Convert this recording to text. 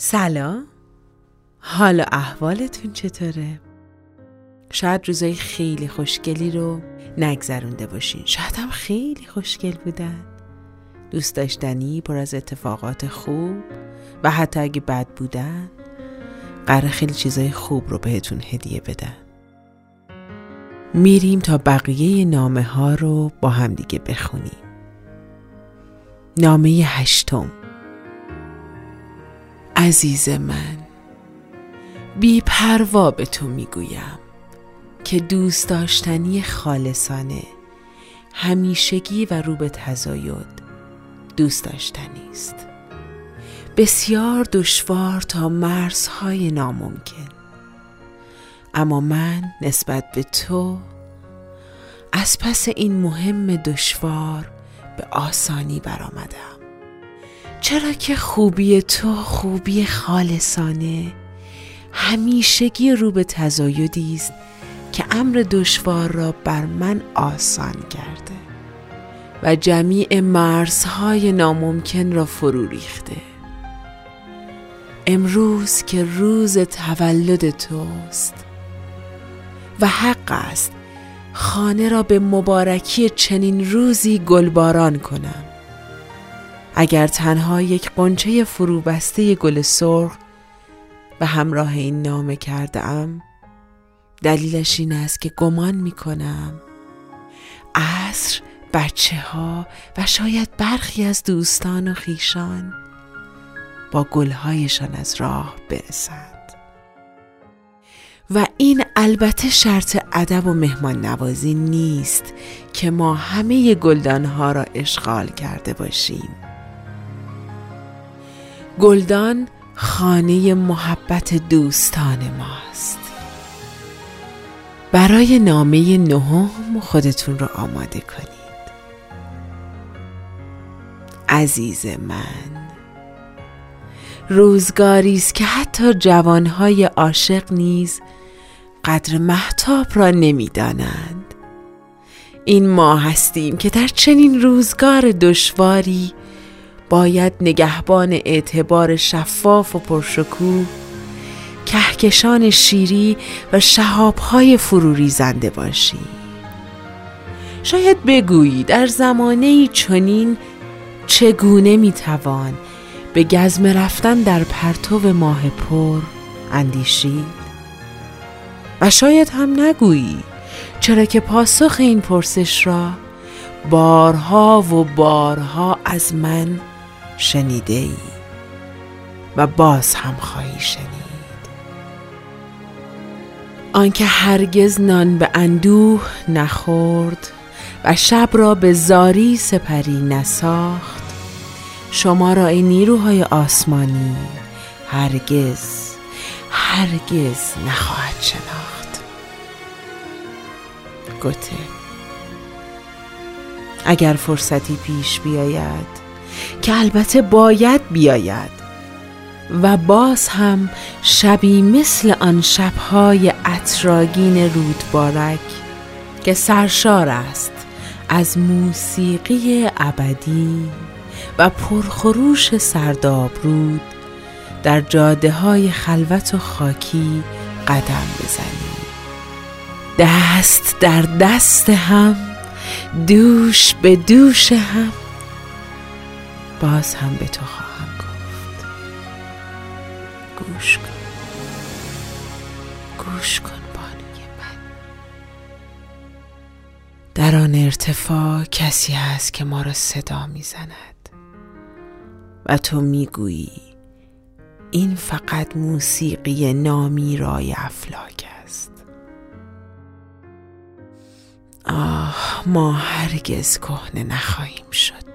سلام. حالا احوالتون چطوره؟ شاید روزای خیلی خوشگلی رو نگذرونده باشین. شاید هم خیلی خوشگل بودن. دوست داشتنی پر از اتفاقات خوب و حتی اگه بد بودن قرار خیلی چیزای خوب رو بهتون هدیه بدن. میریم تا بقیه نامه ها رو با همدیگه بخونیم. نامه هشتم. عزیز من بی پروا به تو می‌گویم که دوست داشتنی خالصانه همیشگی و رو به تزاید دوست داشتنی است. بسیار دشوار تا مرزهای ناممکن. اما من نسبت به تو از پس این مهم دشوار به آسانی برآمدم. چرا که خوبی تو خوبی خالصانه؟ همیشگی رو به تزایدی است که امر دشوار را بر من آسان کرده و جمیع مرزهای ناممکن را فرو ریخته. امروز که روز تولد توست و حق است خانه را به مبارکی چنین روزی گلباران کنم. اگر تنها یک قنچه فروبسته گل سرخ به همراه این نامه کرده ام دلیلش این است که گمان می کنم عصر بچه ها و شاید برخی از دوستان و خیشان با گلهایشان از راه برسند. و این البته شرط ادب و مهمان نوازی نیست که ما همه گلدانها را اشغال کرده باشیم. گلدان خانه محبت دوستان ماست. برای نامه نهم خودتون رو آماده کنید. عزیز من روزگاری است که حتی جوانهای عاشق نیز قدر محتاب را نمی‌دانند. این ما هستیم که در چنین روزگار دشواری باید نگهبان اعتبار شفاف و پرشکوه کهکشان شیری و شهابهای فروری زنده باشی. شاید بگویی در زمانه چنین چگونه می‌توان به گزم رفتن در پرتو ماه پر اندیشید؟ و شاید هم نگویی چرا که پاسخ این پرسش را بارها و بارها از من شنیده ای و باز هم خواهی شنید. آنکه هرگز نان به اندوه نخورد و شب را به زاری سپری نساخت شما را این نیروهای آسمانی هرگز هرگز نخواهد شناخت. گوته اگر فرصتی پیش بیاید که البته باید بیاید. و باز هم شبی مثل آن شبهای اطراگین رودبارک که سرشار است از موسیقی ابدی و پرخروش سرداب رود در جاده های خلوت و خاکی قدم بزنیم. دست در دست هم دوش به دوش هم. باز هم به تو خواهم گفت. گوش کن. گوش کن بانوی من. در آن ارتفاع کسی هست که ما را صدا می‌زند. و تو می‌گویی این فقط موسیقی نامی رای افلاک است. آه ما هرگز کهنه نخواهیم شد.